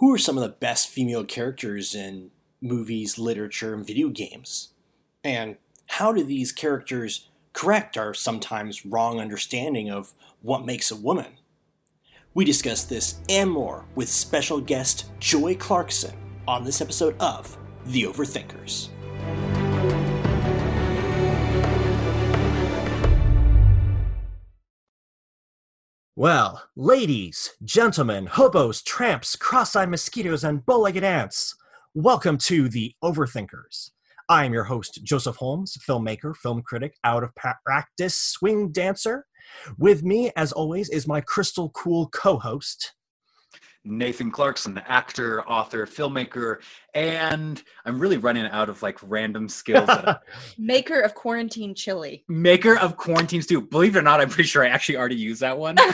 who are some of the best female characters in movies, literature, and video games? And how do these characters correct our sometimes wrong understanding of what makes a woman? We discuss this and more with special guest Joy Clarkson on this episode of The Overthinkers. Well, ladies, gentlemen, hobos, tramps, cross eyed mosquitoes, and bow legged ants, welcome to The Overthinkers. I am your host, Joseph Holmes, filmmaker, film critic, out of practice, swing dancer. With me, as always, is my crystal cool co host, Nathan Clarkson, actor, author, filmmaker, and I'm really running out of like random skills. Maker of quarantine chili. Maker of quarantine stew. Believe it or not, I'm pretty sure I actually already used that one.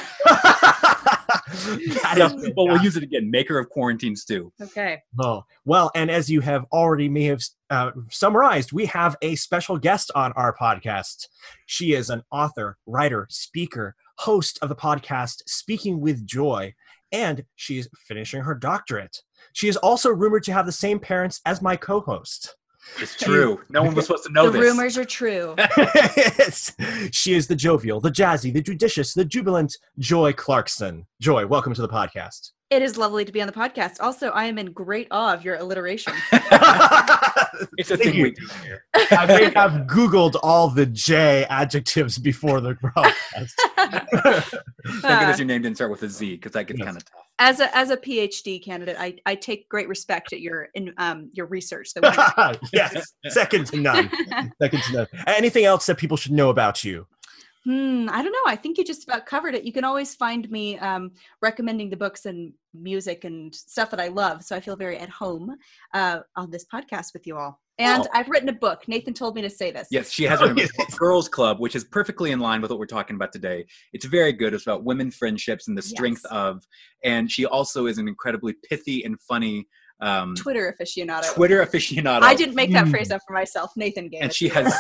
yeah, but we'll use it again. Maker of quarantine stew. Okay. Oh well, and as you have already may have uh, summarized, we have a special guest on our podcast. She is an author, writer, speaker, host of the podcast Speaking with Joy and she's finishing her doctorate. She is also rumored to have the same parents as my co-host. It's true. No one was supposed to know the this. rumors are true. yes. She is the jovial, the jazzy, the judicious, the jubilant Joy Clarkson. Joy, welcome to the podcast. It is lovely to be on the podcast. Also, I am in great awe of your alliteration. it's a thing we do here. I may have Googled all the J adjectives before the broadcast. Thank goodness your name didn't start with a Z because that gets yes. kind of tough. As a as a PhD candidate, I, I take great respect at your in um your research. That yes, second to none. Second to none. Anything else that people should know about you? Hmm, I don't know. I think you just about covered it. You can always find me um, recommending the books and music and stuff that I love. So I feel very at home uh, on this podcast with you all. And oh. I've written a book. Nathan told me to say this. Yes, she has written a book, Girls Club, which is perfectly in line with what we're talking about today. It's very good. It's about women friendships and the strength yes. of. And she also is an incredibly pithy and funny um, Twitter aficionado. Twitter aficionado. I didn't make that mm. phrase up for myself. Nathan gave and it. she has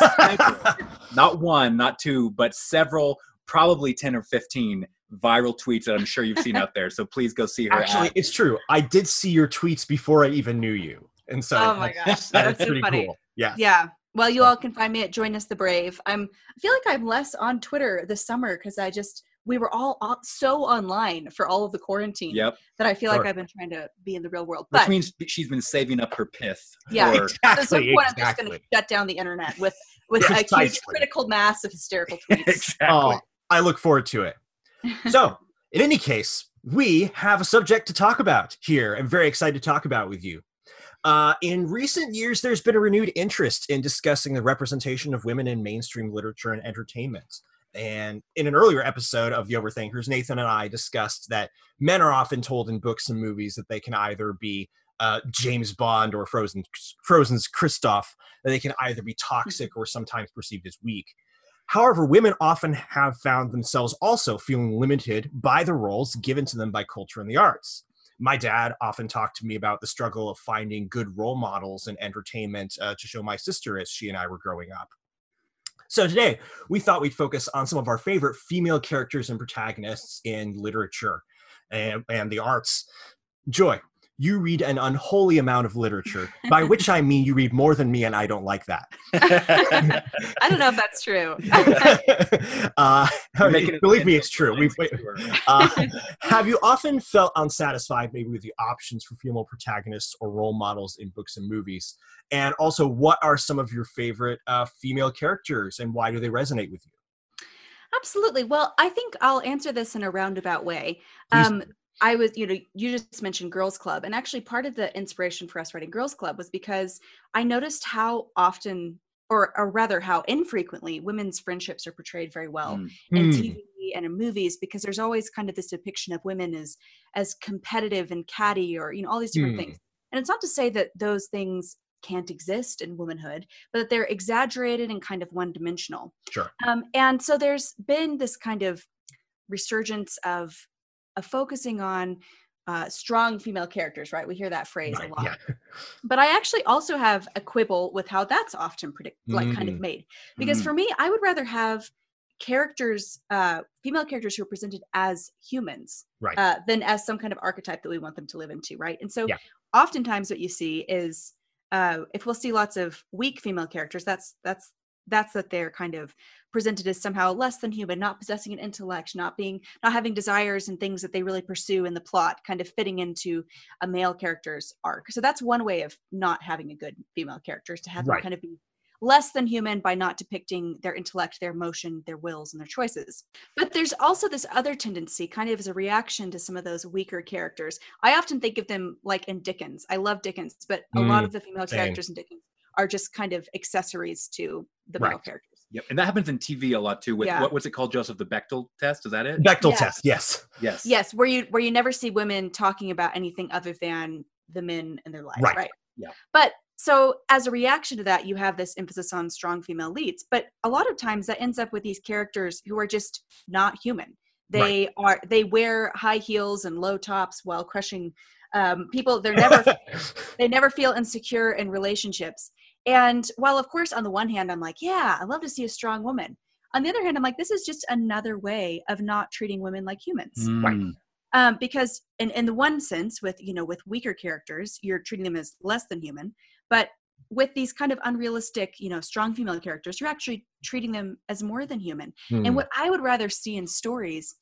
not one, not two, but several, probably ten or fifteen viral tweets that I'm sure you've seen out there. So please go see her. Actually, at. it's true. I did see your tweets before I even knew you, and so oh my gosh, that's, so funny. Cool. Yeah, yeah. Well, you all can find me at Join Us the Brave. I'm. I feel like I'm less on Twitter this summer because I just we were all so online for all of the quarantine yep. that I feel sure. like I've been trying to be in the real world. But, Which means she's been saving up her pith. Yeah, for... exactly. At some point, exactly. I'm just going to shut down the internet with with a huge critical mass of hysterical tweets. exactly. Oh, I look forward to it. So, in any case, we have a subject to talk about here. I'm very excited to talk about with you. Uh, in recent years, there's been a renewed interest in discussing the representation of women in mainstream literature and entertainment. And in an earlier episode of The Overthinkers, Nathan and I discussed that men are often told in books and movies that they can either be uh, James Bond or Frozen, Frozen's Kristoff, that they can either be toxic or sometimes perceived as weak. However, women often have found themselves also feeling limited by the roles given to them by culture and the arts. My dad often talked to me about the struggle of finding good role models in entertainment uh, to show my sister as she and I were growing up. So today, we thought we'd focus on some of our favorite female characters and protagonists in literature and, and the arts. Joy, you read an unholy amount of literature, by which I mean you read more than me, and I don't like that. I don't know if that's true. uh, believe me, it's true. We've, uh, have you often felt unsatisfied, maybe with the options for female protagonists or role models in books and movies? And also, what are some of your favorite uh, female characters, and why do they resonate with you? Absolutely. Well, I think I'll answer this in a roundabout way. Um, I was, you know, you just mentioned Girls Club. And actually, part of the inspiration for us writing Girls Club was because I noticed how often, or, or rather, how infrequently women's friendships are portrayed very well mm. in mm. TV and in movies because there's always kind of this depiction of women as as competitive and catty or you know all these different mm. things and it's not to say that those things can't exist in womanhood, but that they're exaggerated and kind of one dimensional. Sure. Um, and so there's been this kind of resurgence of of focusing on uh, strong female characters, right? We hear that phrase right, a lot. Yeah. But I actually also have a quibble with how that's often predict, like mm. kind of mm. made. Because mm. for me, I would rather have characters, uh, female characters who are presented as humans, Right. uh, than as some kind of archetype that we want them to live into, right? And so, Yeah. oftentimes, what you see is uh, if we'll see lots of weak female characters, that's that's that's that they're kind of presented as somehow less than human, not possessing an intellect, not being not having desires and things that they really pursue in the plot, kind of fitting into a male character's arc. So that's one way of not having a good female character is to have Right. them kind of be less than human by not depicting their intellect, their emotion, their wills, and their choices. But there's also this other tendency, kind of as a reaction to some of those weaker characters. I often think of them like in Dickens. I love Dickens, but a lot Mm, of the female same. characters in Dickens are just kind of accessories to the male Right. characters. Yep, and that happens in TV a lot too. With Yeah. what what's it called, Joseph? The Bechdel test? Is that it? Bechdel Yeah. test. Yes. yes. Yes, where you where you never see women talking about anything other than the men in their lives, Right. right? Yeah. But so as a reaction to that, you have this emphasis on strong female leads. But a lot of times that ends up with these characters who are just not human. They are they wear high heels and low tops while crushing um, people. They're never they never feel insecure in relationships. And while of course on the one hand I'm like, yeah, I love to see a strong woman. On the other hand, I'm like, this is just another way of not treating women like humans Mm, um, because in, in the one sense with you know with weaker characters you're treating them as less than human but with these kind of unrealistic you know strong female characters you're actually treating them as more than human Hmm. and what i would rather see in stories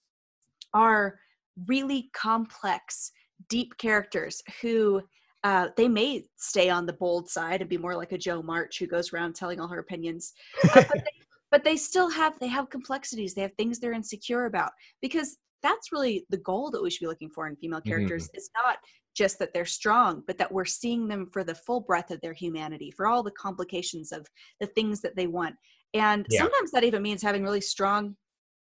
are really complex deep characters who uh, they may stay on the bold side and be more like a jo march who goes around telling all her opinions uh, but, they, but they still have they have complexities. They have things they're insecure about because that's really the goal that we should be looking for in female characters. Is not just that they're strong but that we're seeing them for the full breadth of their humanity for all the complications of the things that they want. And Yeah. sometimes that even means having really strong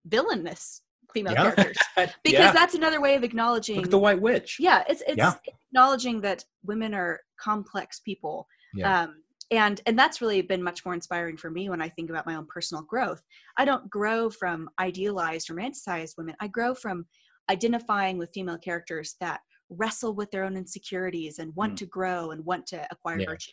villainous female Yeah. characters because yeah. that's another way of acknowledging Look at the White Witch. yeah it's it's Yeah. acknowledging that women are complex people Yeah. um and and that's really been much more inspiring for me when i think about my own personal growth i don't grow from idealized romanticized women i grow from identifying with female characters that wrestle with their own insecurities and want Mm. to grow and want to acquire Yeah. virtue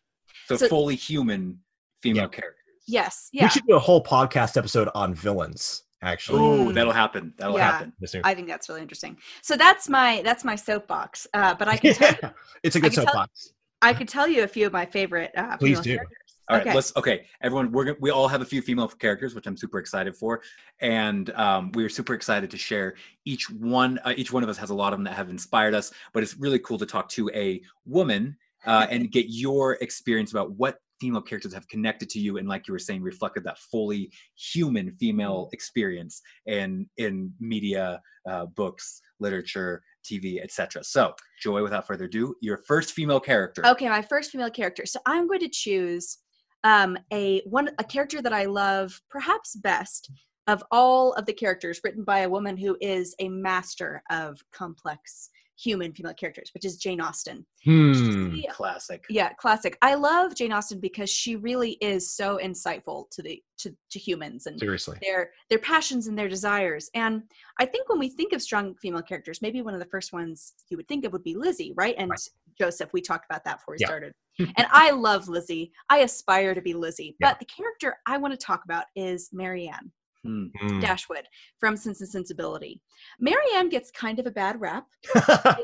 So, So- fully human female Yeah. characters. yes yeah. We should do a whole podcast episode on villains. Actually, Ooh, Mm. that'll happen. That'll Yeah. happen. This i think that's really interesting so that's my that's my soapbox uh but i can tell you, it's a I good can tell- soapbox. i could tell you a few of my favorite uh Please do. characters All right, okay let's okay, everyone. We're gonna, we all have a few female characters, which I'm super excited for, and um, we're super excited to share each one. Uh, each one of us has a lot of them that have inspired us, but it's really cool to talk to a woman uh, and get your experience about what female characters have connected to you, and like you were saying, reflected that fully human female experience in in media, uh, books, literature, TV, etc. So, Joy, without further ado, your first female character. Okay, my first female character. So I'm going to choose um, a one a character that I love perhaps best of all of the characters written by a woman who is a master of complex human female characters, which is Jane Austen. Hmm. She- Classic. yeah, classic. I love Jane Austen because she really is so insightful to the to, to humans and Seriously. their their passions and their desires. And I think when we think of strong female characters, maybe one of the first ones you would think of would be Lizzie, right? And Right. Joseph, we talked about that before we Yeah. started. and I love Lizzie. I aspire to be Lizzie. Yeah. But the character I want to talk about is Marianne Hmm. Hmm. Dashwood from Sense and Sensibility. Marianne gets kind of a bad rap.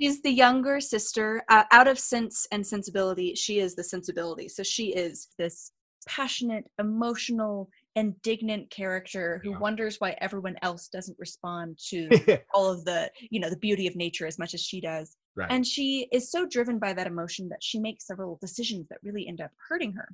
She's the younger sister. Uh, out of Sense and Sensibility, she is the sensibility. So she is this passionate, emotional, indignant character who Yeah. wonders why everyone else doesn't respond to all of the, you know, the beauty of nature as much as she does. right. And she is so driven by that emotion that she makes several decisions that really end up hurting her.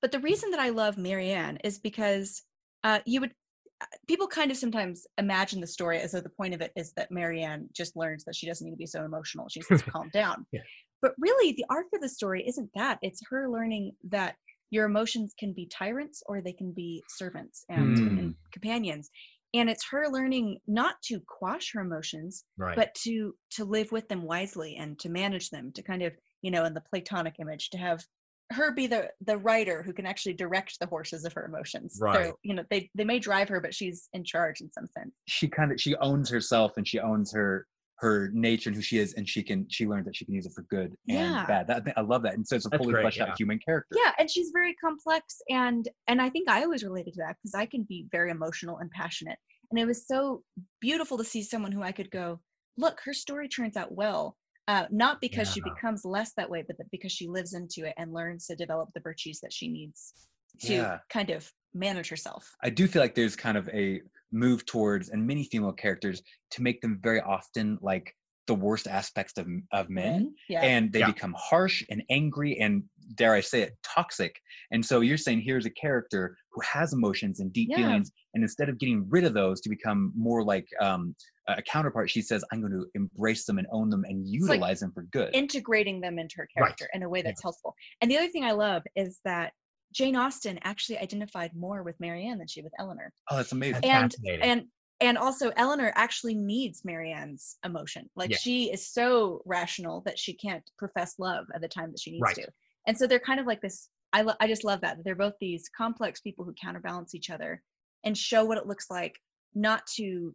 But the reason that I love Marianne is because uh, you would uh, people kind of sometimes imagine the story as though the point of it is that Marianne just learns that she doesn't need to be so emotional. She needs to calm down. Yeah. But really, the arc of the story isn't that. It's her learning that your emotions can be tyrants or they can be servants and, Hmm. and companions. And it's her learning not to quash her emotions, right. but to to live with them wisely and to manage them to kind of you know in the platonic image to have her be the the rider who can actually direct the horses of her emotions Right. so you know they they may drive her but she's in charge in some sense she kind of she owns herself and she owns her her nature and who she is, and she can she learned that she can use it for good and bad. That I love that, and so it's a That's fully great, fleshed yeah. out human character. yeah and she's very complex and and i think i always related to that because i can be very emotional and passionate and it was so beautiful to see someone who i could go look her story turns out well uh, not because she becomes less that way but that because she lives into it and learns to develop the virtues that she needs to Yeah. kind of manage herself. I do feel like there's kind of a move towards, and many female characters to make them very often like the worst aspects of of men, yeah. And they Yeah. become harsh and angry and dare I say it, toxic. And so you're saying here's a character who has emotions and deep Yeah. feelings, and instead of getting rid of those to become more like um, a counterpart, she says, "I'm going to embrace them and own them and like utilize them for good." integrating them into her Right. character in a way that's helpful. And the other thing I love is that Jane Austen actually identified more with Marianne than she with Eleanor. oh, that's amazing. That's And and and also Eleanor actually needs Marianne's emotion. Like Yeah. she is so rational that she can't profess love at the time that she needs Right. to. And so they're kind of like this I lo- I just love that. that They're both these complex people who counterbalance each other and show what it looks like not to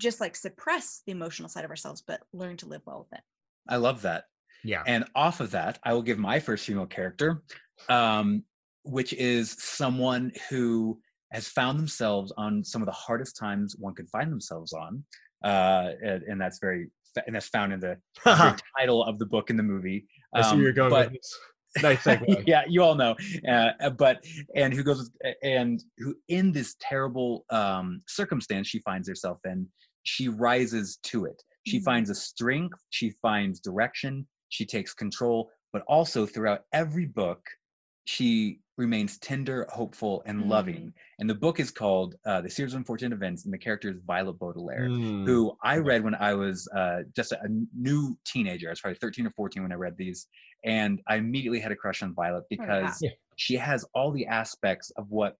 just like suppress the emotional side of ourselves but learn to live well with it. I love that. yeah. And off of that, I will give my first female character, um, which is someone who has found themselves on some of the hardest times one could find themselves on, uh, and, and that's very and that's found in the very title of the book and the movie. I see Um, where you're going but with this. Nice segue. yeah, you all know. Uh, but and who goes and who in this terrible um, circumstance she finds herself in, she rises to it. She Mhm. finds a strength. She finds direction. She takes control. But also throughout every book, she remains tender, hopeful, and loving. And the book is called uh, "The Series of Unfortunate Events," and the character is Violet Baudelaire Mm. who I read when I was uh, just a, a new teenager. I was probably 13 or 14 when I read these. And I immediately had a crush on Violet yeah. because Yeah. she has all the aspects of what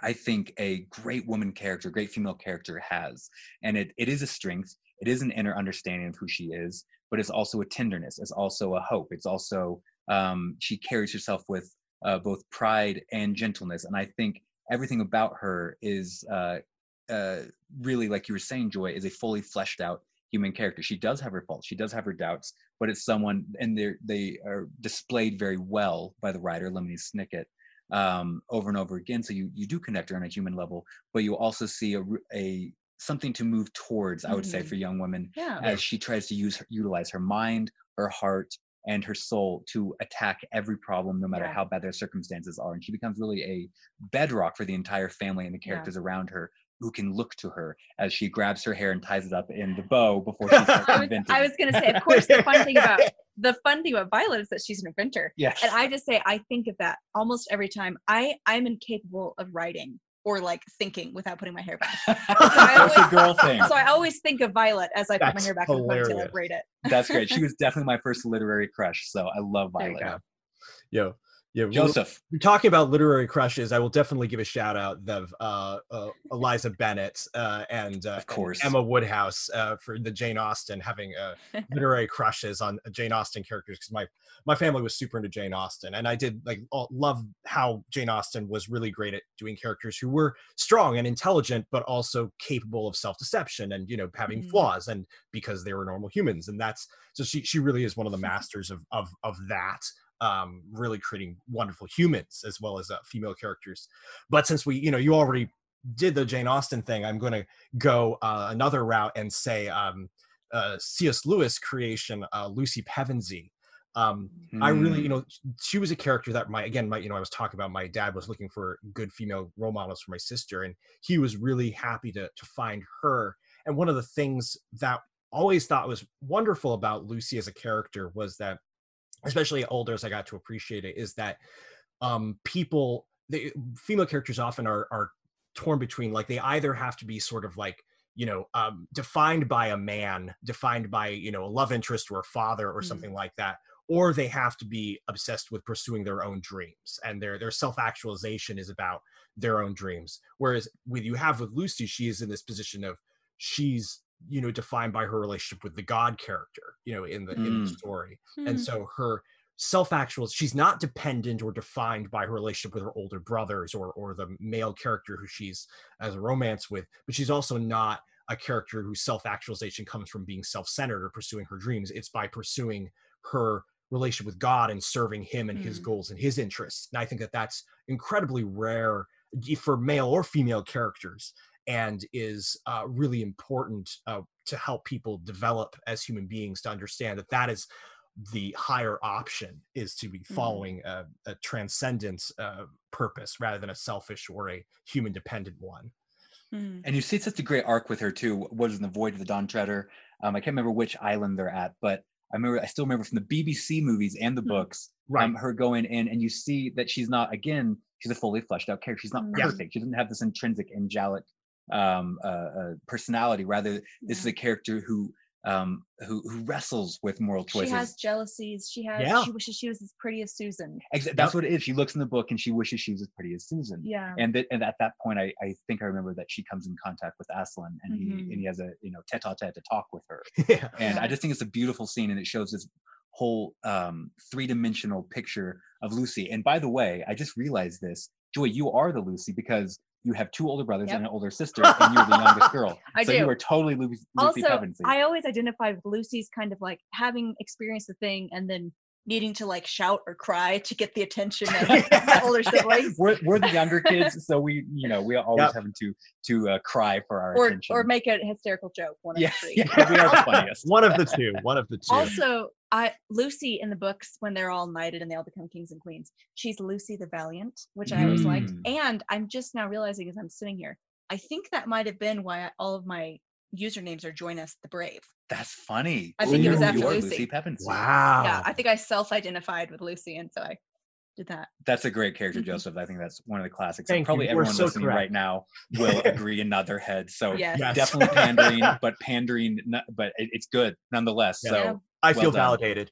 I think a great woman character, great female character has. And it, it is a strength, it is an inner understanding of who she is, but it's also a tenderness, it's also a hope. It's also, um, she carries herself with uh, both pride and gentleness. And I think everything about her is uh, uh, really, like you were saying, Joy, is a fully fleshed out human character. She does have her faults, she does have her doubts, but it's someone, and they they are displayed very well by the writer Lemony Snicket um, over and over again. So you you do connect her on a human level, but you also see a something to move towards. I would say Mhm. for young women Yeah. as she tries to use her, utilize her mind, her heart, and her soul to attack every problem, no matter Yeah. how bad their circumstances are. And she becomes really a bedrock for the entire family and the Yeah. characters around her who can look to her as she grabs her hair and ties it up in the bow before she starts I was. I was going to say, of course, the fun thing about the fun thing about Violet is that she's an inventor, yes. and I just say I think of that almost every time. I I'm incapable of writing or like thinking without putting my hair back. That's a girl thing. So I always think of Violet as I put my hair back in the ponytail hilarious. braid it. That's great. She was definitely my first literary crush, so I love Violet. go. Yo, yeah. Joseph. We're talking about literary crushes. I will definitely give a shout out of uh, uh, Eliza Bennet uh, and, uh, Of course. and Emma Woodhouse uh, for the Jane Austen having uh, literary crushes on Jane Austen characters because my my family was super into Jane Austen and I did like all, love how Jane Austen was really great at doing characters who were strong and intelligent but also capable of self deception and you know having Mhm. flaws and because they were normal humans and that's so she she really is one of the masters of of of that um, really creating wonderful humans as well as uh, female characters. But since we, you know, you already did the Jane Austen thing, I'm going to go uh, another route and say um, uh, C.S. Lewis creation, uh, Lucy Pevensey. Um, I really, Mm. you know, she was a character that my, again, my, you know, I was talking about my dad was looking for good female role models for my sister, and he was really happy to to find her. And one of the things that always thought was wonderful about Lucy as a character was that especially older as I got to appreciate it, is that um, people, the female characters often are are torn between like they either have to be sort of like you know um, defined by a man, defined by you know a love interest or a father or Mhm. something like that, or they have to be obsessed with pursuing their own dreams and their their self actualization is about their own dreams. Whereas with you have with Lucy, she is in this position of she's you know defined by her relationship with the God character, you know, in the in the Mm. story Hmm. and so her self-actual she's not dependent or defined by her relationship with her older brothers or or the male character who she's as a romance with but she's also not a character whose self-actualization comes from being self-centered or pursuing her dreams it's by pursuing her relationship with god and serving him and his Mm. goals and his interests and i think that that's incredibly rare for male or female characters and is uh, really important uh, to help people develop as human beings to understand that that is the higher option is to be Mhm. following a, a transcendent uh, purpose rather than a selfish or a human dependent one Mm. And you see such a great arc with her too. What is in the Voyage of the Dawn Treader? Um, I can't remember which island they're at, but I remember I still remember from the BBC movies and the Hmm. books, right um, her going in, and you see that she's not again. She's a fully fleshed out character. She's not Mm. Yeah. perfect. She doesn't have this intrinsic angelic um, uh, uh, personality. Rather, this is a character who um, who who wrestles with moral choices. She has jealousies. She has. Yeah. She wishes she was as pretty as Susan. Exa- that's what it is. She looks in the book and she wishes she was as pretty as Susan. Yeah. And, that, and at that point, I, I think I remember that she comes in contact with Aslan and he Mhm. and he has a you know tete-a-tete to talk with her. yeah and Yeah. i just think it's a beautiful scene and it shows this whole um three-dimensional picture of lucy and by the way i just realized this joy you are the lucy because you have two older brothers Yep. and an older sister and you're the youngest girl I so do. you are totally Lu- lucy also, Pevensey. I always identify with Lucy's kind of like having experienced the thing and then needing to like shout or cry to get the attention of the older siblings. we're, we're the younger kids so we you know we are always Yep. having to to uh, cry for our Or, attention or make a hysterical joke. One of yeah, the three. yeah we are the funniest one of the two one of the two Also, I Lucy in the books when they're all knighted and they all become kings and queens, she's Lucy the Valiant, which I always liked. Mm. And I'm just now realizing as I'm sitting here, I think that might have been why I, all of my usernames are Join Us the Brave. that's funny I think it was Ooh, after you're Lucy. Pevensey. wow Yeah, I think I self-identified with Lucy, and so I did that. That's a great character, Mhm. Joseph. I think that's one of the classics. Thank and probably You everyone so listening correct. right now will agree and nod their head. So Yes. Yes. definitely pandering, but pandering, but it, it's good nonetheless. Yeah. So i well feel done. validated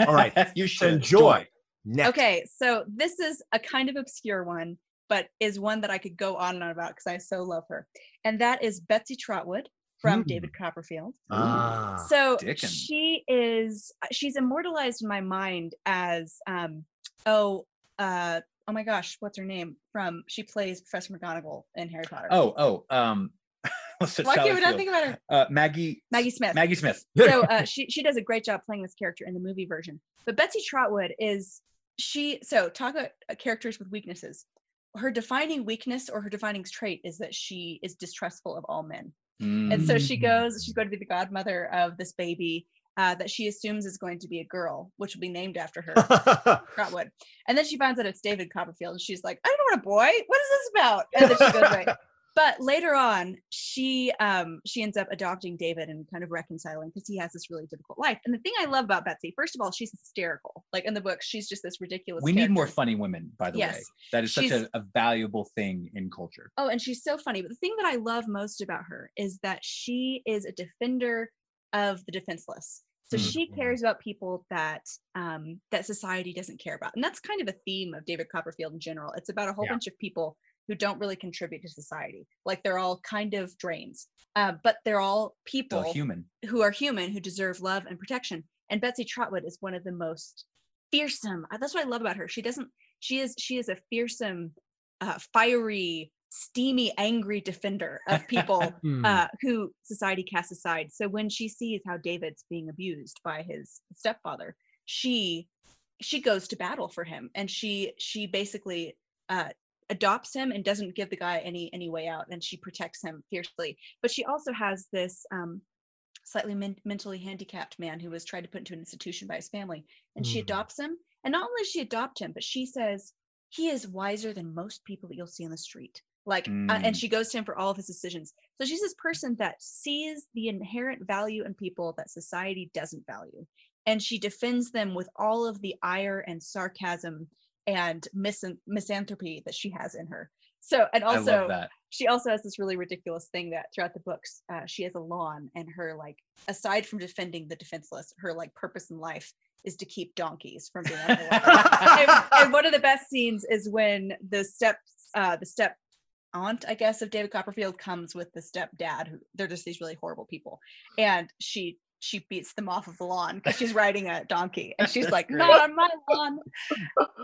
all right you should enjoy next Okay, so this is a kind of obscure one, but is one that I could go on and on about because I so love her. And that is Betsy Trotwood from Mm. David Copperfield. ah So Dickens. she is she's immortalized in my mind as um oh uh oh my gosh, what's her name? From she plays Professor McGonagall in Harry Potter. Oh, oh, um, why can't we not think about her? Uh, Maggie. Maggie Smith. Maggie Smith. so uh, she she does a great job playing this character in the movie version. But Betsy Trotwood is she so talk about uh, characters with weaknesses. Her defining weakness or her defining trait is that she is distrustful of all men. And so she Mm. goes, she's going to be the godmother of this baby uh, that she assumes is going to be a girl, which will be named after her, Trotwood. And then she finds out it's David Copperfield, and she's like, I don't want a boy. What is this about? And then she goes away. But later on, she um she ends up adopting David and kind of reconciling because he has this really difficult life. And the thing I love about Betsy, first of all, she's hysterical. Like in the book, she's just this ridiculous. We need more funny women, by the way. Yes. That is such a, a valuable thing in culture. Oh, and she's so funny. But the thing that I love most about her is that she is a defender of the defenseless. So Mm. she cares about people that um, that society doesn't care about, and that's kind of a theme of David Copperfield in general. It's about a whole Yeah. bunch of people who don't really contribute to society. Like they're all kind of drains, uh, but they're all people Still human. who are human who deserve love and protection. And Betsy Trotwood is one of the most fearsome. That's what I love about her. She doesn't. She is. She is a fearsome, uh, fiery, steamy, angry defender of people Hmm. uh, who society casts aside. So when she sees how David's being abused by his stepfather, she she goes to battle for him, and she she basically uh, adopts him and doesn't give the guy any any way out, and she protects him fiercely. But she also has this um, slightly men- mentally handicapped man who was tried to put into an institution by his family, and she Mm. adopts him. And not only does she adopt him, but she says he is wiser than most people that you'll see on the street. Like, uh, Mm. and she goes to him for all of his decisions. So she's this person that sees the inherent value in people that society doesn't value, and she defends them with all of the ire and sarcasm and misan- misanthropy that she has in her. So, and also, she also has this really ridiculous thing that throughout the books uh, she has a lawn and her like aside from defending the defenseless her like purpose in life is to keep donkeys from being of the and, and one of the best scenes is when the steps uh the step aunt i guess of david copperfield comes with the stepdad, who they're just these really horrible people and she she beats them off of the lawn because she's riding a donkey and she's like not on my lawn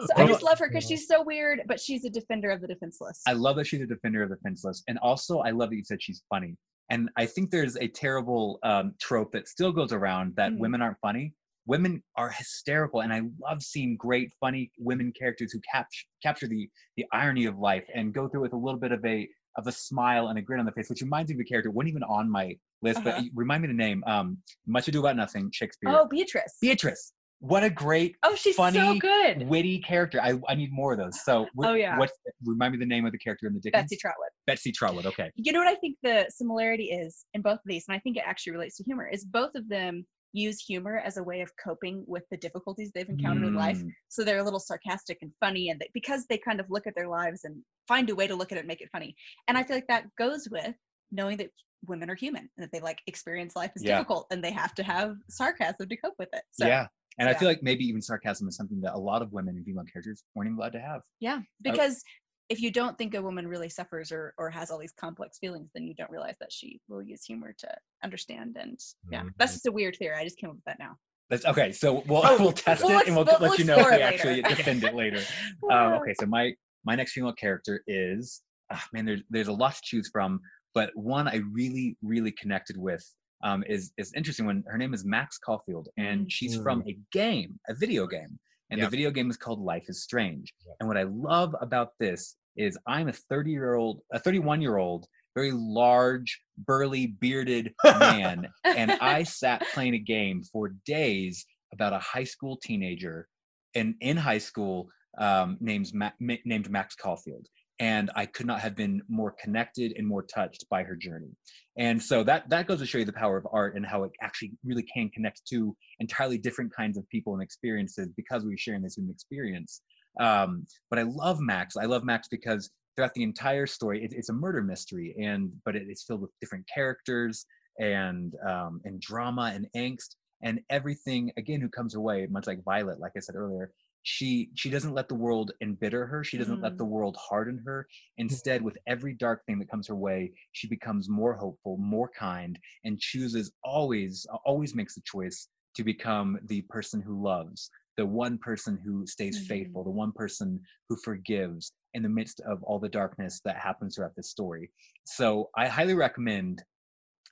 so i just love her because she's so weird but she's a defender of the defenseless I love that she's a defender of the defenseless. And also, I love that you said she's funny. And I think there's a terrible um, trope that still goes around that Mm. women aren't funny. Women are hysterical, and I love seeing great, funny women characters who capture capture the the irony of life and go through it with a little bit of a of a smile and a grin on the face, which reminds me of a character wasn't even on my list, but Uh-huh. you- remind me the name. Um, Much Ado About Nothing, Shakespeare. Oh, Beatrice. Beatrice. What a great, Oh, she's funny, so good. witty character. I, I need more of those. So, wh- Oh, yeah. What's remind me the name of the character in the Dickens? Betsy Trotwood. Betsy Trotwood. Okay. You know what I think the similarity is in both of these, and I think it actually relates to humor, is both of them use humor as a way of coping with the difficulties they've encountered in life. Mm, So they're a little sarcastic and funny, and they, because they kind of look at their lives and find a way to look at it and make it funny. And I feel like that goes with knowing that women are human and that they like experience life as Yeah. difficult and they have to have sarcasm to cope with it. So yeah. And I feel like maybe even sarcasm is something that a lot of women and female characters weren't even allowed to have. Yeah, because if you don't think a woman really suffers or or has all these complex feelings, then you don't realize that she will use humor to understand. And yeah, that's Mhm. just a weird theory. I just came up with that now. That's okay. So we'll Oh, we'll test we'll it and we'll let we'll you know if we actually defend it later. Um, okay, so my my next female character is ah, man. There's there's a lot to choose from, but one I really really connected with um, is is interesting. When her name is Max Caulfield, and Mm. she's from a game, a video game, and the video game is called Life is Strange. And what I love about this is I'm a 30 year old, a 31 year old, very large, burly, bearded man, and I sat playing a game for days about a high school teenager, and in high school, um, Ma- named Max Caulfield, and I could not have been more connected and more touched by her journey. And so that that goes to show you the power of art and how it actually really can connect to entirely different kinds of people and experiences because we're sharing this human experience. Um, but I love Max. I love Max because throughout the entire story, it, it's a murder mystery, and but it, it's filled with different characters and um, and drama and angst and everything. Again, who comes away much like Violet, like I said earlier, she she doesn't let the world embitter her. She doesn't let Mm. the world harden her. Instead, with every dark thing that comes her way, she becomes more hopeful, more kind, and chooses always always makes the choice to become the person who loves the one person who stays Mhm. faithful, the one person who forgives in the midst of all the darkness that happens throughout this story. So I highly recommend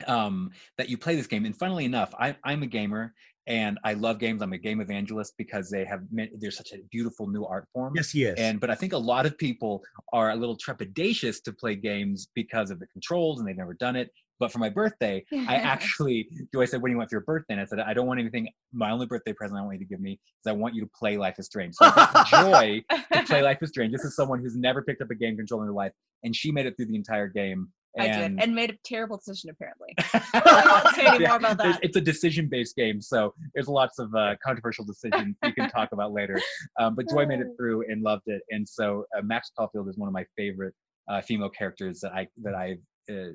um, that you play this game. And funnily enough, I, I'm a gamer and I love games. I'm a game evangelist because they have meant there's such a beautiful new art form. Yes, yes. And but I think a lot of people are a little trepidatious to play games because of the controls and they've never done it. But for my birthday, I actually Joy said, "What do you want for your birthday?" And I said, "I don't want anything. My only birthday present I want you to give me is I want you to play Life is Strange." So Joy to play Life is Strange. This is someone who's never picked up a game controller in her life, and she made it through the entire game. I And, did, and made a terrible decision apparently. I won't say any more about that. It's a decision-based game, so there's lots of uh, controversial decisions you can talk about later. Um, but Joy made it through and loved it, and so uh, Max Caulfield is one of my favorite uh, female characters that I that I've uh,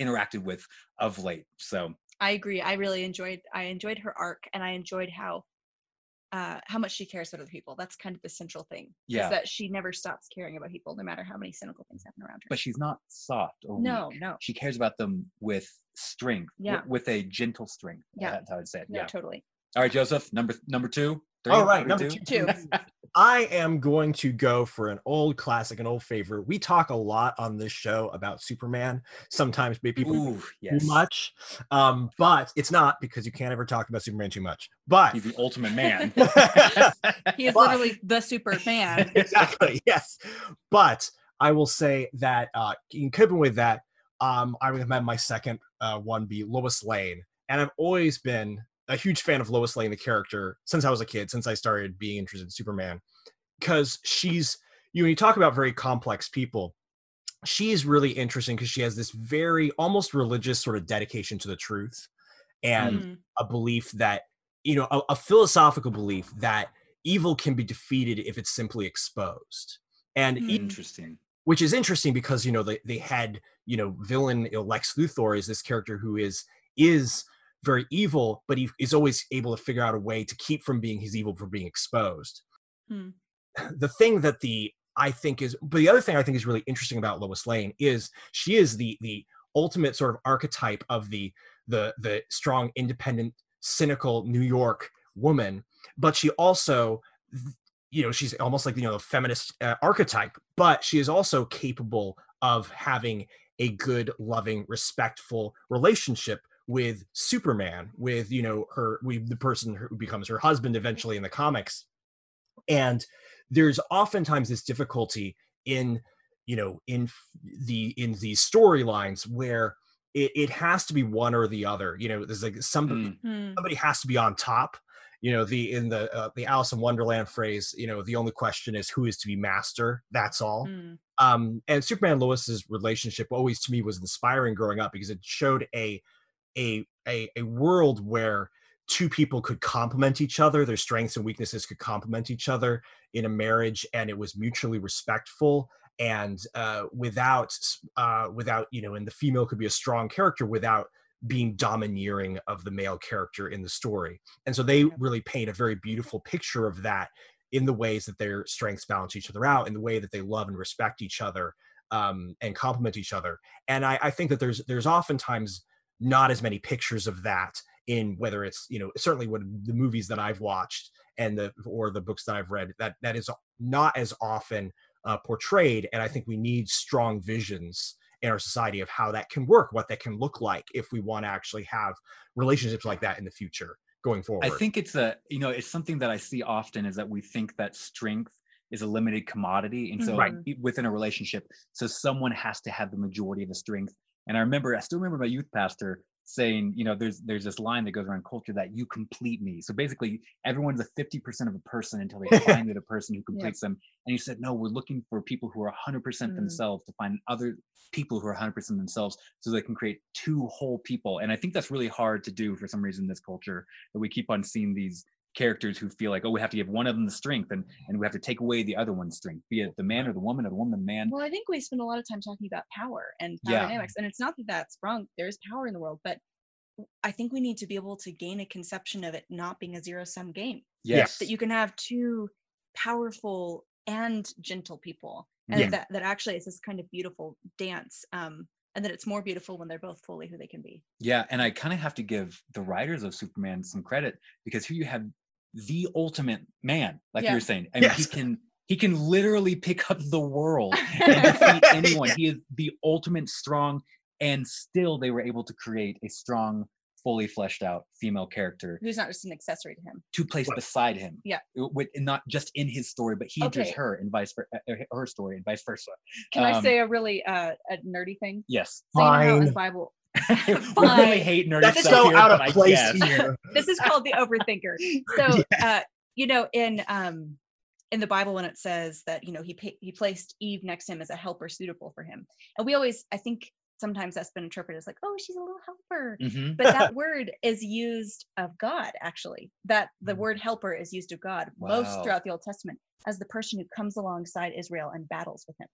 interacted with of late. So I agree. I really enjoyed. I enjoyed her arc, and I enjoyed how uh, how much she cares about other people. That's kind of the central thing. Yeah. is that she never stops caring about people, no matter how many cynical things happen around her. but she's not soft or no, no, She cares about them with strength, Yeah. with a gentle strength. Yeah. That's how I'd say it. no, Yeah. totally. All right, Joseph, number number two. Three, All right, number two. Two. I am going to go for an old classic, an old favorite. We talk a lot on this show about Superman. Sometimes maybe people Ooh, yes. too much, um, but it's not because you can't ever talk about Superman too much. But He's the ultimate man. He is But- literally the Superman. exactly, yes. But I will say that uh, in keeping with that, um, I recommend my second uh, one be Lois Lane, and I've always been a huge fan of Lois Lane, the character, since I was a kid, since I started being interested in Superman, because she's you know you talk about very complex people. She's really interesting because she has this very almost religious sort of dedication to the truth, and Mhm. a belief that you know a, a philosophical belief that evil can be defeated if it's simply exposed and Interesting. which is interesting because you know they, they had you know villain you know, lex luthor is this character who is is very evil but he is always able to figure out a way to keep from being his evil from being exposed Hmm. the thing that the i think is but the other thing i think is really interesting about lois lane is she is the the ultimate sort of archetype of the the the strong independent cynical new york woman but she also you know she's almost like you know the feminist uh, archetype but she is also capable of having a good, loving, respectful relationship with Superman, with you know her, with the person who becomes her husband eventually in the comics, and there's oftentimes this difficulty in you know in the in these storylines where it, it has to be one or the other you know there's like somebody Mm. Hmm. somebody has to be on top you know the in the uh, the alice in wonderland phrase you know the only question is who is to be master that's all Hmm. um and superman and lois's relationship always to me was inspiring growing up because it showed a a a, a world where two people could complement each other their strengths and weaknesses could complement each other in a marriage and it was mutually respectful and uh without uh without you know and the female could be a strong character without being domineering of the male character in the story. And so they really paint a very beautiful picture of that in the ways that their strengths balance each other out in the way that they love and respect each other um, and complement each other. And I, I think that there's there's oftentimes not as many pictures of that in whether it's you know certainly what the movies that i've watched and the or the books that i've read that that is not as often uh, portrayed and i think we need strong visions in our society of how that can work what that can look like if we want to actually have relationships like that in the future going forward I think it's a you know it's something that I see often is that we think that strength is a limited commodity, and so Right. within a relationship, so someone has to have the majority of the strength. And I remember, I still remember my youth pastor saying, you know, there's there's this line that goes around culture that you complete me. So basically, everyone's a fifty percent of a person until they find the person who completes them. And he said, no, we're looking for people who are hundred percent Mm. themselves to find other people who are 100% themselves so they can create two whole people and i think that's really hard to do for some reason in this culture that we keep on seeing these characters who feel like oh we have to give one of them the strength and and we have to take away the other one's strength be it the man or the woman or the woman the man Well, I think we spend a lot of time talking about power and power Yeah. dynamics, and it's not that that's wrong. There is power in the world, but I think we need to be able to gain a conception of it not being a zero sum game. yes That you can have two powerful and gentle people, and Yeah. that that actually is this kind of beautiful dance. Um, and that it's more beautiful when they're both fully who they can be. Yeah, and I kind of have to give the writers of Superman some credit because here you have the ultimate man, like Yeah. you were saying. I mean, he can he can literally pick up the world and defeat anyone. He is the ultimate strong, and still they were able to create a strong, fully fleshed out female character Who's not just an accessory to him. to place Right. beside him. Yeah. with not just in his story, but he enters Okay. her and vice versa, her story and vice versa. Can I Um, say a really uh, a nerdy thing? Yes, So you know how in Fine. the Bible, we really hate nerdy that's stuff so here, out of place here this is called the overthinker. So, Yes. uh, you know, in um, in the Bible, when it says that you know he pa- he placed Eve next to him as a helper suitable for him, and we always, I think, sometimes that's been interpreted as like, oh, she's a little helper, Mhm. but that word is used of God actually. That the Mm. word helper is used of God Wow. most throughout the Old Testament as the person who comes alongside Israel and battles with him.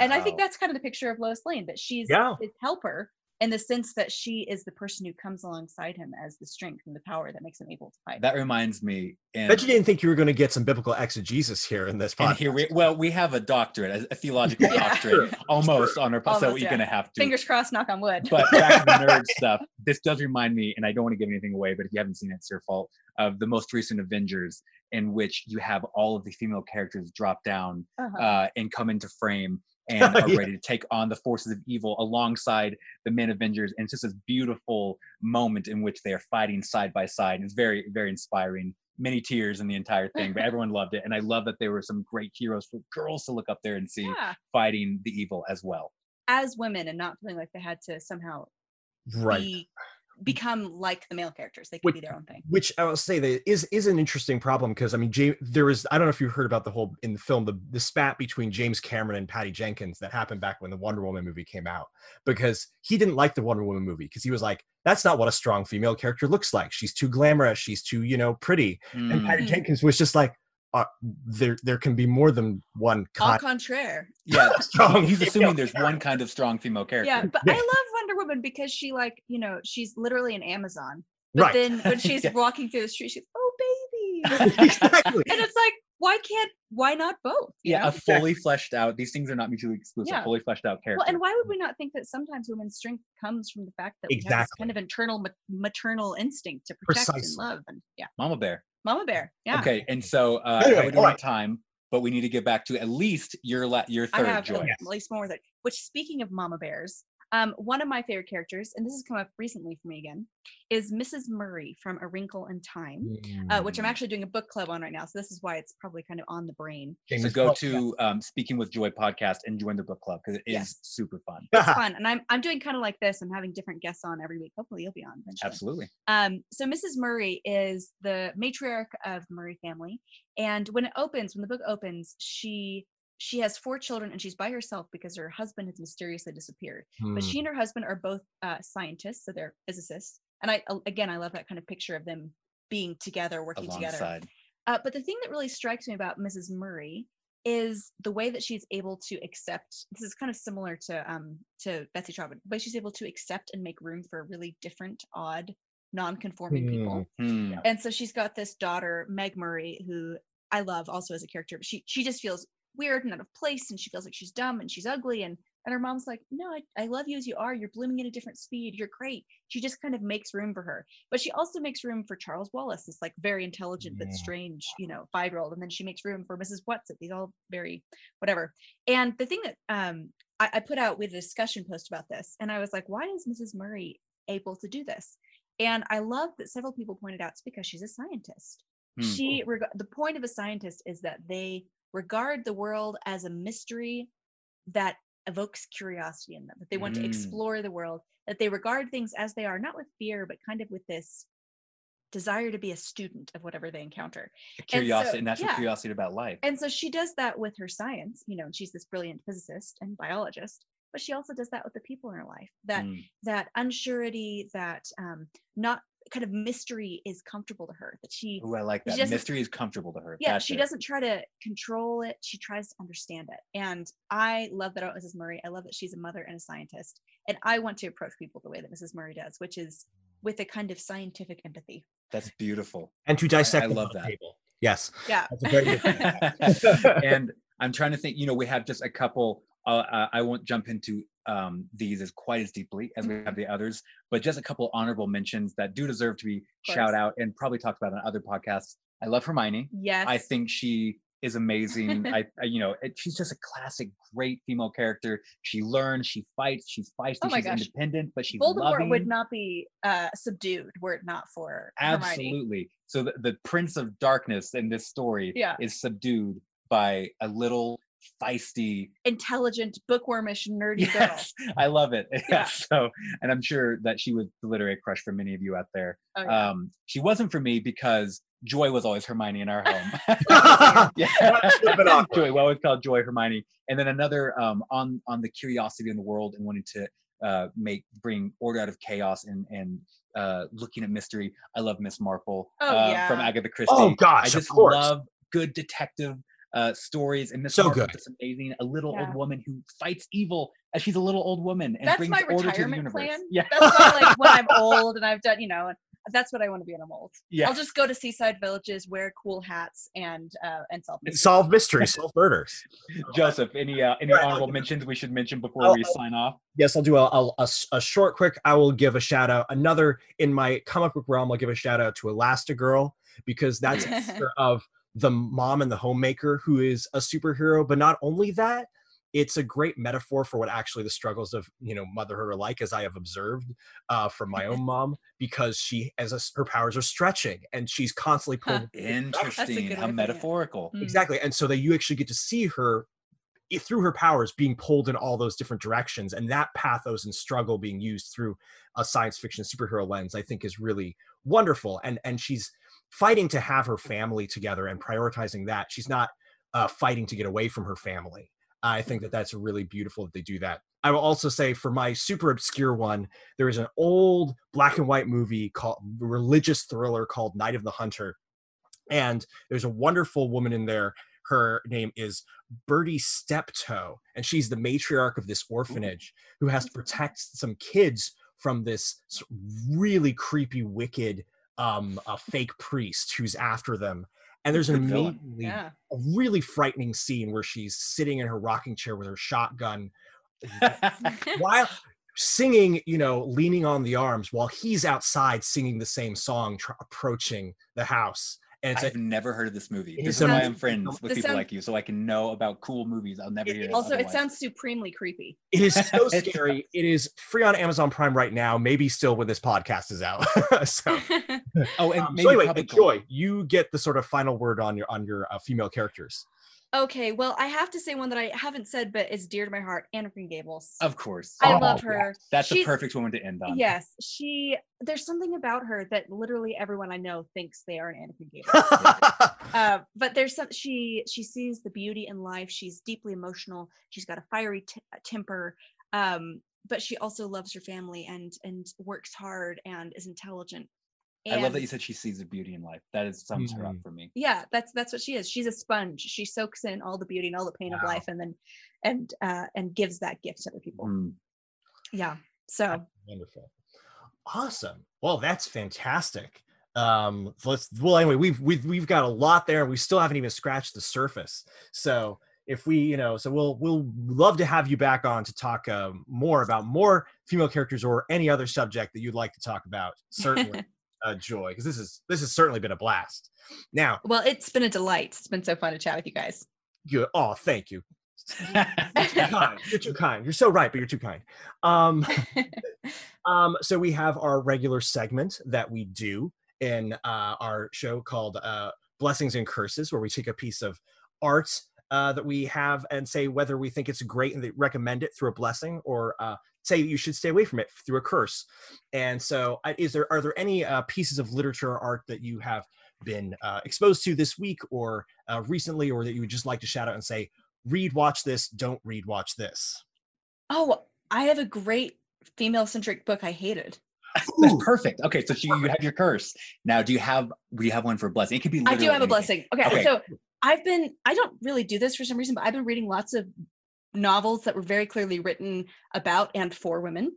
And I think that's kind of the picture of Lois Lane that she's Yeah. his helper in the sense that she is the person who comes alongside him as the strength and the power that makes him able to fight. that reminds me. And, bet you didn't think you were going to get some biblical exegesis here in this and podcast here we well we have a doctorate, a, a theological Yeah. doctorate, almost on our. so Almost, you're yeah. gonna have to. Fingers crossed, knock on wood. But back to the nerd stuff. This does remind me, and I don't want to give anything away, but if you haven't seen it, it's your fault. Of the most recent Avengers, in which you have all of the female characters drop down Uh-huh. uh, and come into frame and are Yeah. ready to take on the forces of evil alongside the men Avengers. And it's just this beautiful moment in which they are fighting side by side. And It's very, very inspiring. Many tears in the entire thing, but everyone loved it. And I love that there were some great heroes for girls to look up there and see yeah. fighting the evil as well. As women and not feeling like they had to somehow right be become like the male characters. They could Which- be their own thing. which I'll say that is is an interesting problem because I mean, James, there was I don't know if you heard about the whole in the film the the spat between James Cameron and Patty Jenkins that happened back when the Wonder Woman movie came out because he didn't like the Wonder Woman movie because he was like, that's not what a strong female character looks like. She's too glamorous. She's too you know pretty. And Patty Mm. Jenkins was just like, uh, there there can be more than one Au contraire. Yeah, strong. he's assuming there's one kind of strong female character. Yeah, but I love Wonder Woman because she like, you know, she's literally an Amazon. But Right. then when she's Yeah. walking through the street, she's oh baby. exactly. and it's like, why can't why not both? yeah, know? a fully fleshed out. These things are not mutually exclusive. Yeah. Fully fleshed out character. Well, and why would we not think that sometimes women's strength comes from the fact that we have this Exactly. kind of internal ma- maternal instinct to protect and love and yeah, Mama Bear. Mama Bear. Yeah, Okay, and so uh, Anyway, how we doing alright. on time? But we need to get back to at least your la- your I third have joy. at least more that. Which, speaking of Mama Bears, Um, one of my favorite characters, and this has come up recently for me again, is Mrs. Murry from A Wrinkle in Time, uh, which I'm Mm. actually doing a book club on right now. So this is why it's probably kind of on the brain. Okay, So go to um, Speaking with Joy podcast and join the book club because it is Yes. super fun. It's fun, and I'm I'm doing kind of like this. I'm having different guests on every week. Hopefully, you'll be on eventually. Absolutely. Um, so Mrs. Murry is the matriarch of the Murry family, and when it opens, when the book opens, she she has four children and she's by herself because her husband has mysteriously disappeared. But Hmm. she and her husband are both uh, scientists, so they're physicists. And I again, I love that kind of picture of them being together, working together. Uh, but the thing that really strikes me about Mrs. Murry is the way that she's able to accept. This is kind of similar to um to Betsey Trotwood, but she's able to accept and make room for really different, odd, non-conforming people. Hmm. And so she's got this daughter, Meg Murry, who I love also as a character, but she she just feels weird and out of place, and she feels like she's dumb and she's ugly, and and her mom's like, no, I, I love you as you are. You're blooming at a different speed. You're great. She just kind of makes room for her, but she also makes room for Charles Wallace, this like very intelligent but strange, you know, five year old, and then she makes room for Mrs. Whatsit. These all very whatever. And the thing that um I, I put out with a discussion post about this, and I was like, why is Mrs. Murry able to do this? And I love that several people pointed out it's because she's a scientist. Hmm. She the point of a scientist is that they regard the world as a mystery that evokes curiosity in them. That they want to Mm. explore the world. That they regard things as they are, not with fear, but kind of with this desire to be a student of whatever they encounter. Curiosity, and natural yeah. curiosity about life. And so she does that with her science, you know, and she's this brilliant physicist and biologist, but she also does that with the people in her life. That Hmm. that unsurety, that um not kind of mystery is comfortable to her. That she Ooh, I like that. Mystery is comfortable to her. yeah, That's she it. doesn't try to control it. She tries to understand it. And I love that about Mrs. Murry. I love that she's a mother and a scientist. And I want to approach people the way that Mrs. Murry does, which is with a kind of scientific empathy. That's beautiful. and to dissect I them love that. table. Yes. Yeah. That's a very good and I'm trying to think. You know, we have just a couple. Uh, uh, I won't jump into um, these as quite as deeply as we have the others, but just a couple honorable mentions that do deserve to be shout out and probably talked about on other podcasts. I love Hermione. yes. I think she is amazing. I, I, you know, it, she's just a classic, great female character. She learns, she fights, she's feisty, Oh she's gosh. independent, but she's Voldemort loving. would not be uh, subdued were it not for Hermione. Absolutely. So the, the Prince of Darkness in this story Yeah. is subdued by a little feisty. Intelligent, bookwormish, nerdy girl. I love it. Yeah. so, and I'm sure that she was the literary crush for many of you out there. Oh, yeah. Um, she wasn't for me because Joy was always Hermione in our home. yeah, That should've been awkward. Joy. We always called Joy Hermione. And then another um, on on the curiosity in the world and wanting to uh, make bring order out of chaos and and uh, looking at mystery. I love Miss Marple Oh, uh, from. Agatha Christie. Oh gosh, I of just course. love good detective uh, stories, and Miss So Marple's good. just amazing. A little Yeah. old woman who fights evil as she's a little old woman and That's brings my order to the universe. plan. Yeah, That's why, like, when I'm old and I've done, you know, that's what I want to be when I'm old. yeah. I'll just go to seaside villages, wear cool hats, and uh, and solve mysteries. solve mysteries, solve murders. Joseph, any uh, any Right. honorable mentions we should mention before I'll- we sign off? Yes, I'll do a a short, quick. I will give a shout out. Another in my comic book realm, I'll give a shout out to Elastigirl because that's of the mom and the homemaker who is a superhero. But not only that, it's a great metaphor for what actually the struggles of you know motherhood are like, as I have observed uh, from my own mom, because she as a, her powers are stretching and she's constantly Huh. pulled Interesting. good How way of putting it. metaphorical. Mm. exactly and so that you actually get to see her through her powers being pulled in all those different directions and that pathos and struggle being used through a science fiction superhero lens i think is really wonderful and and she's fighting to have her family together and prioritizing that she's not uh, fighting to get away from her family. I think that that's really beautiful that they do that. I will also say for my super obscure one there is an old black and white movie called religious thriller called night of the hunter. And there's a wonderful woman in there. Her name is Bertie Steptoe, and she's the matriarch of this orphanage who has to protect some kids from this really creepy, wicked, um, a fake priest who's after them. And there's an Good amazingly, Yeah. a really frightening scene where she's sitting in her rocking chair with her shotgun while singing, you know, leaning on the arms while he's outside singing the same song, tr- approaching the house. And it's I've a, never heard of this movie. This is is why I'm friends with people sounds- like you, so I can know about cool movies I'll never It- hear. it- of Also, it sounds supremely creepy. it is so scary. It is free on Amazon Prime right now. Maybe still when this podcast is out. so, Oh, and um, maybe so anyway, probably Joy, you get the sort of final word on your on your uh, female characters. Okay, well, I have to say one that I haven't said, but is dear to my heart Anne of Green Gables. Of course. I Oh, love yeah. her. That's the perfect woman to end on. Yes, she. There's something about her that literally everyone I know thinks they are an Anne of Green Gables. uh, but there's some. She she sees the beauty in life. She's deeply emotional. She's got a fiery t- temper. Um, but she also loves her family and and works hard and is intelligent. I love that you said she sees the beauty in life. That is sums her up Mhm. for me. yeah that's that's what she is she's a sponge she soaks in all the beauty and all the pain of life and then and uh and gives that gift to other people Mm. yeah so Wonderful. Awesome. Well, that's fantastic. Um, let's well anyway, we've we've we've got a lot there and we still haven't even scratched the surface. So if we, you know, so we'll we'll love to have you back on to talk um, more about more female characters or any other subject that you'd like to talk about. Certainly, uh, Joy, because this is this has certainly been a blast. Now, well it's been a delight it's been so fun to chat with you guys you oh, thank you. You're too kind. You're too kind. You're so right, but you're too kind. Um, Um, so we have our regular segment that we do in uh, our show called uh, Blessings and Curses, where we take a piece of art uh, that we have and say whether we think it's great and they recommend it through a blessing or uh, say you should stay away from it through a curse. And so, uh, is there are there any uh, pieces of literature or art that you have been uh, exposed to this week or uh, recently, or that you would just like to shout out and say, read, watch this, don't read, watch this? oh i have a great female centric book i hated That's perfect. Okay, so you, you have your curse. Now, do you have do you have one for a blessing? It could be. i do literally have a anything. blessing okay, Okay. so i've been i don't really do this for some reason but i've been reading lots of novels that were very clearly written about and for women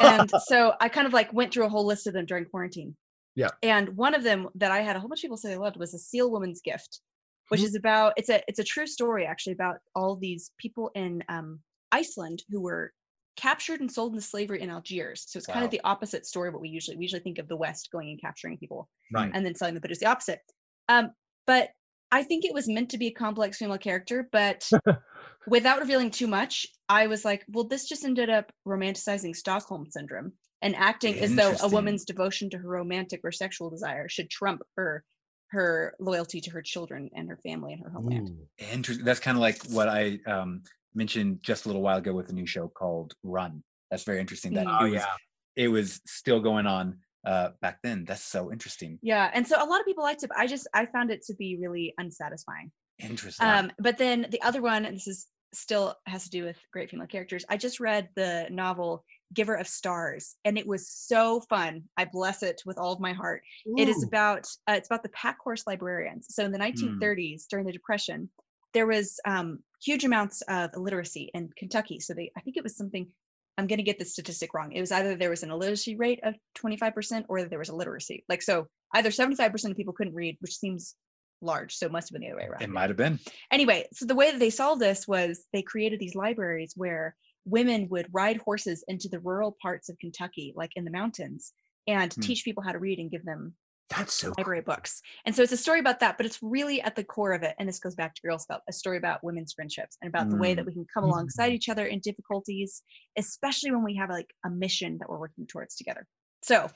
and so I kind of like went through a whole list of them during quarantine. Yeah. And one of them that I had a whole bunch of people say they loved was a Seal Woman's Gift, which Mhm. is about it's a it's a true story actually about all these people in um, Iceland who were captured and sold into slavery in Algiers. So it's kind of the opposite story of what we usually we usually think of the West going and capturing people Right. and then selling them, but it's the opposite. Um, but I think it was meant to be a complex female character, but without revealing too much, I was like, well, this just ended up romanticizing Stockholm syndrome and acting as though a woman's devotion to her romantic or sexual desire should trump her her loyalty to her children and her family and her homeland. Ooh. Interesting. That's kind of like what I um, mentioned just a little while ago with a new show called Run. That's very interesting. That Mm. Oh it was yeah. it was still going on uh, back then. That's so interesting. Yeah, and so a lot of people liked it, but I just I found it to be really unsatisfying. Interesting. Um, but then the other one, and this is still has to do with great female characters. I just read the novel Giver of Stars, and it was so fun. I bless it with all of my heart. It is about uh, it's about the pack horse librarians. So in the 1930s, during the Depression, there was um, huge amounts of illiteracy in Kentucky. So they, I think it was something. I'm going to get the statistic wrong. It was either there was an illiteracy rate of 25% or there was a literacy. Like so, either 75% of people couldn't read, which seems large. So it must have been the other way around it might have been. anyway, so the way that they solved this was they created these libraries where women would ride horses into the rural parts of Kentucky, like in the mountains, and Hmm. teach people how to read and give them That's so cool. library books. And so it's a story about that, but it's really at the core of it. And this goes back to Girl Scout, a story about women's friendships and about the way that we can come alongside each other in difficulties, especially when we have like a mission that we're working towards together. So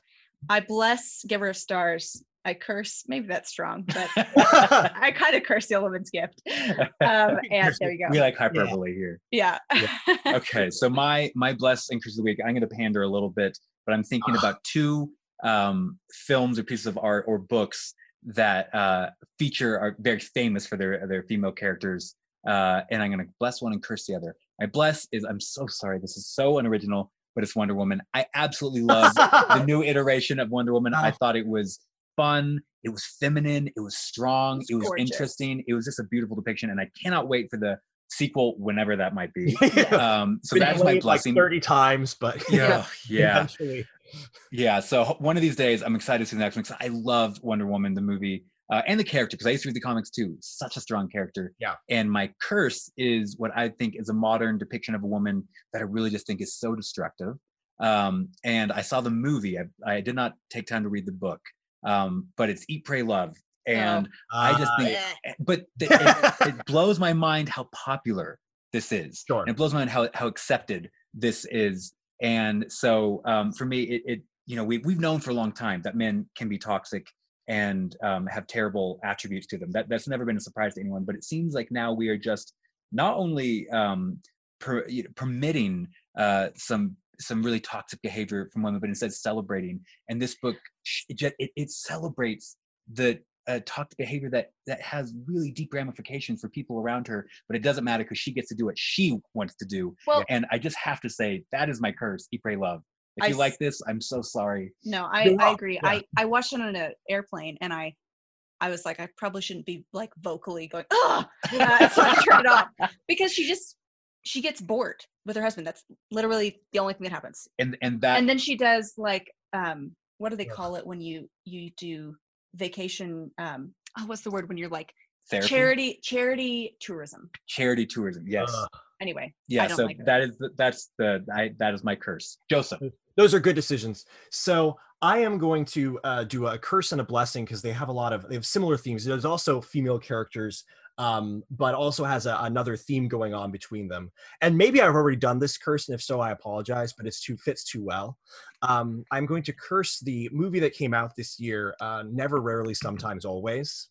I bless Giver of Stars. I curse, maybe that's strong, but I kind of curse the Element's gift. Um, and there you go. we like hyperbole here. Yeah. okay so my my blessed increase of the week i'm going to pander a little bit but i'm thinking about two um films or pieces of art or books that uh feature are very famous for their their female characters. Uh and i'm going to bless one and curse the other. My bless is i'm so sorry this is so unoriginal but it's wonder woman. I absolutely love the new iteration of wonder woman. I Oh. thought it was fun it was feminine it was strong it was interesting it was just a beautiful depiction and i cannot wait for the sequel whenever that might be. Yeah. um so that's my played, like, blessing. 30 times, but yeah yeah. eventually. Yeah so one of these days i'm excited to see the next one because i loved wonder woman the movie uh, and the character because i used to read the comics too such a strong character Yeah. and my curse is what i think is a modern depiction of a woman that i really just think is so destructive um, and i saw the movie I, I did not take time to read the book um, but it's eat pray love and I just Uh, think- Bleh. Eh, but th- it, it blows my mind how popular this is Sure. and it blows my mind how, how accepted this is and so um, for me it, it you know we, we've known for a long time that men can be toxic and um, have terrible attributes to them. That, that's never been a surprise to anyone but it seems like now we are just not only um, per, you know, permitting uh, some some really toxic behavior from women but instead celebrating. And this book it, it, it celebrates the uh, toxic behavior that that has really deep ramifications for people around her but it doesn't matter because she gets to do what she wants to do Well- and i just have to say that is my curse eat pray love if I you like this i'm so sorry No, I, I agree. Yeah. I, I watched it on an airplane and I I was like, I probably shouldn't be like vocally going, ah, uh, so I turned it off because she just she gets bored with her husband. That's literally the only thing that happens. and and that and then she does like um what do they call it when you you do vacation um oh what's the word when you're like therapy? charity charity tourism. Charity tourism yes. Uh, anyway yeah don't so like that is the, that's the I, that is my curse. Joseph. Those are good decisions. So I am going to uh, do a curse and a blessing because they have a lot of they have similar themes. There's also female characters, um, but also has a, another theme going on between them. And maybe I've already done this curse, and if so, I apologize, but it's too fits too well. Um, I'm going to curse the movie that came out this year, uh, Never, Rarely, Sometimes, Always.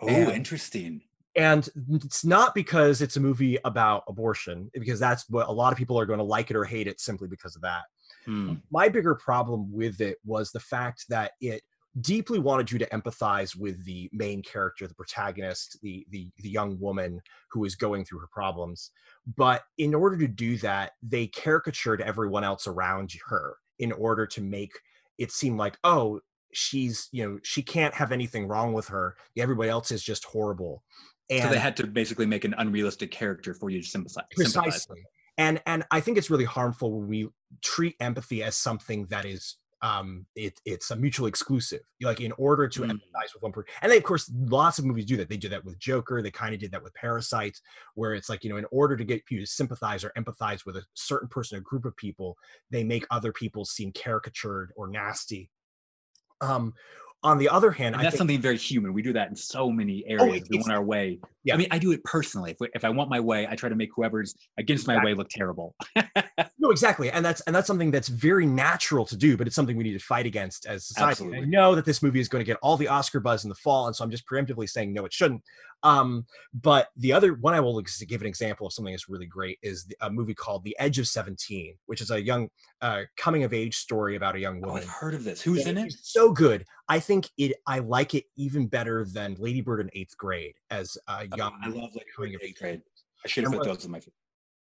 oh And- interesting and it's not because it's a movie about abortion because that's what a lot of people are going to like it or hate it simply because of that Hmm. my bigger problem with it was the fact that it deeply wanted you to empathize with the main character the protagonist the the, the young woman who is going through her problems. But in order to do that they caricatured everyone else around her in order to make it seem like oh she's you know she can't have anything wrong with her. Everybody else is just horrible. And so they had to basically make an unrealistic character for you to sympathize, sympathize precisely. And and i think it's really harmful when we treat empathy as something that is um it, it's a mutually exclusive like in order to Mm. empathize with one person and they, of course lots of movies do that they do that with joker they kind of did that with parasite where it's like you know in order to get you to sympathize or empathize with a certain person a group of people they make other people seem caricatured or nasty um on the other hand And that's think something very human. We do that in so many oh, areas. we want our way. Yeah. I mean, I do it personally. If, if I want my way, I try to make whoever's against my way look terrible. No, exactly, and that's and that's something that's very natural to do, but it's something we need to fight against as society. And I know that this movie is going to get all the Oscar buzz in the fall, and so I'm just preemptively saying no, it shouldn't. Um, but the other one I will give an example of something that's really great is a movie called The Edge of Seventeen, which is a young uh, coming of age story about a young Oh, woman. I've heard of this. Who's in it? So good. I think it. I like it even better than Lady Bird in eighth grade as a Oh, young. I love like coming of eighth grade. I should have put those in my.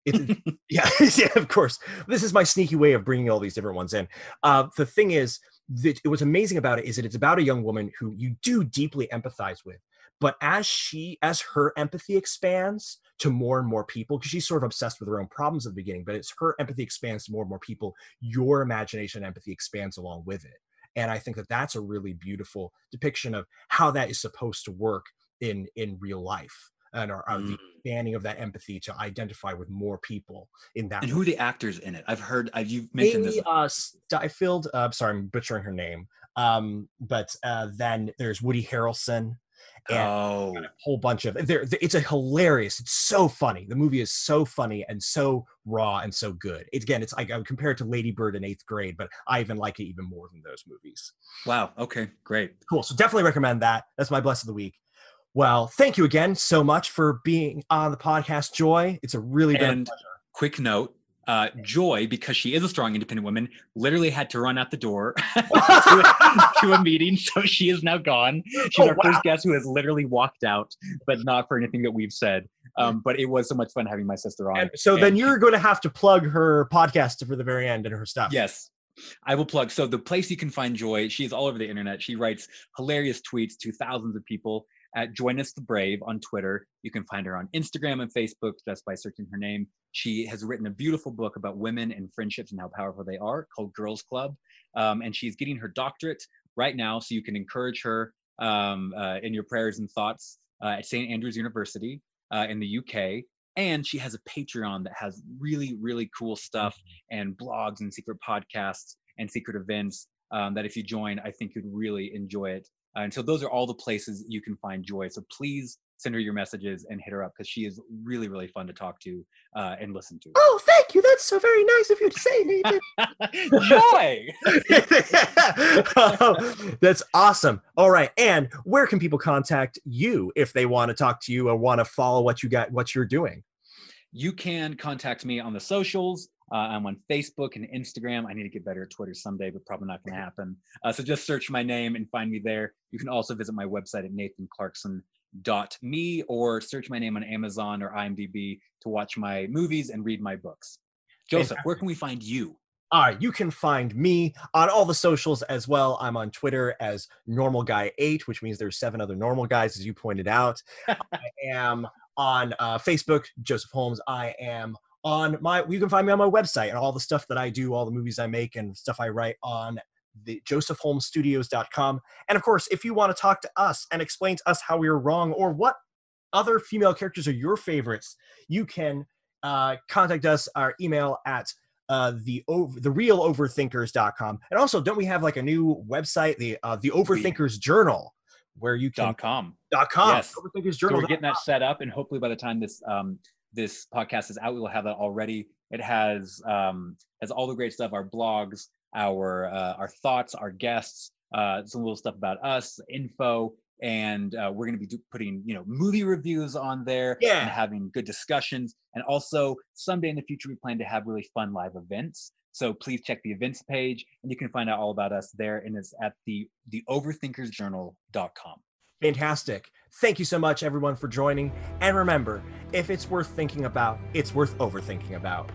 It's, yeah, yeah, of course. This is my sneaky way of bringing all these different ones in. Uh, the thing is, that it was amazing about it is that it's about a young woman who you do deeply empathize with, but as she, as her empathy expands to more and more people, because she's sort of obsessed with her own problems at the beginning, but as her empathy expands to more and more people, your imagination and empathy expands along with it. And I think that that's a really beautiful depiction of how that is supposed to work in in real life and or, or the Mm. expanding of that empathy to identify with more people in that. And who are the actors in it? I've heard. I've you've mentioned Amy this. uh, Stifield. Uh, I'm sorry, I'm butchering her name. Um, but uh, then there's Woody Harrelson and Oh, a whole bunch of. There, it's a hilarious. It's so funny. The movie is so funny and so raw and so good. It's again, it's like I would compare it to Lady Bird in eighth grade, but I even like it even more than those movies. wow. Okay, great. Cool. So definitely recommend that. That's my bless of the week. Well, thank you again so much for being on the podcast, Joy. It's a really been And quick note. Uh, Joy, because she is a strong, independent woman, literally had to run out the door to, a, to a meeting, so she is now gone. She's Oh, our wow. first guest who has literally walked out, but not for anything that we've said. Um, but it was so much fun having my sister on. And so then you're going to have to plug her podcast for the very end and her stuff. Yes. I will plug. So the place you can find Joy, she's all over the internet. She writes hilarious tweets to thousands of people at Join Us the Brave on Twitter. You can find her on Instagram and Facebook just by searching her name. She has written a beautiful book about women and friendships and how powerful they are called Girls Club. Um, and she's getting her doctorate right now. So you can encourage her um, uh, in your prayers and thoughts uh, at St. Andrews University uh, in the UK. And she has a Patreon that has really, really cool stuff and blogs and secret podcasts and secret events um, that if you join, I think you'd really enjoy it. And so those are all the places you can find Joy. So please send her your messages and hit her up because she is really, really fun to talk to uh, and listen to. Oh, thank you. That's so very nice of you to say, Nathan. Joy! Oh, that's awesome. All right. And where can people contact you if they want to talk to you or want to follow what you got, what you're doing? You can contact me on the socials. Uh, I'm on Facebook and Instagram. I need to get better at Twitter someday, but probably not going to happen. Uh, so just search my name and find me there. You can also visit my website at nathanclarkson.me or search my name on Amazon or IMDb to watch my movies and read my books. Joseph, where can we find you? All right, you can find me on all the socials as well. I'm on Twitter as Normal Guy Eight, which means there's seven other normal guys, as you pointed out. I am on uh, Facebook, Joseph Holmes. I am on my. You can find me on my website and all the stuff that I do, all the movies I make, and stuff I write on the josephholmesstudios.com. And of course, if you want to talk to us and explain to us how we were wrong or what other female characters are your favorites, you can uh, contact us. Our email at uh, the over the real overthinkers.com and also don't we have like a new website the uh, the overthinkers journal where you can Dot com. dot com Yes. overthinkers So we're getting that set up, and hopefully by the time this um, this podcast is out, we will have that already. It has um, has all the great stuff: our blogs, our uh, our thoughts, our guests, uh, some little stuff about us, info, and uh, we're going to be do- putting you know movie reviews on there Yeah. and having good discussions. And also someday in the future, we plan to have really fun live events. So please check the events page, and you can find out all about us there. And it's at the the overthinkersjournal.com. fantastic thank you so much everyone for joining and remember if it's worth thinking about it's worth overthinking about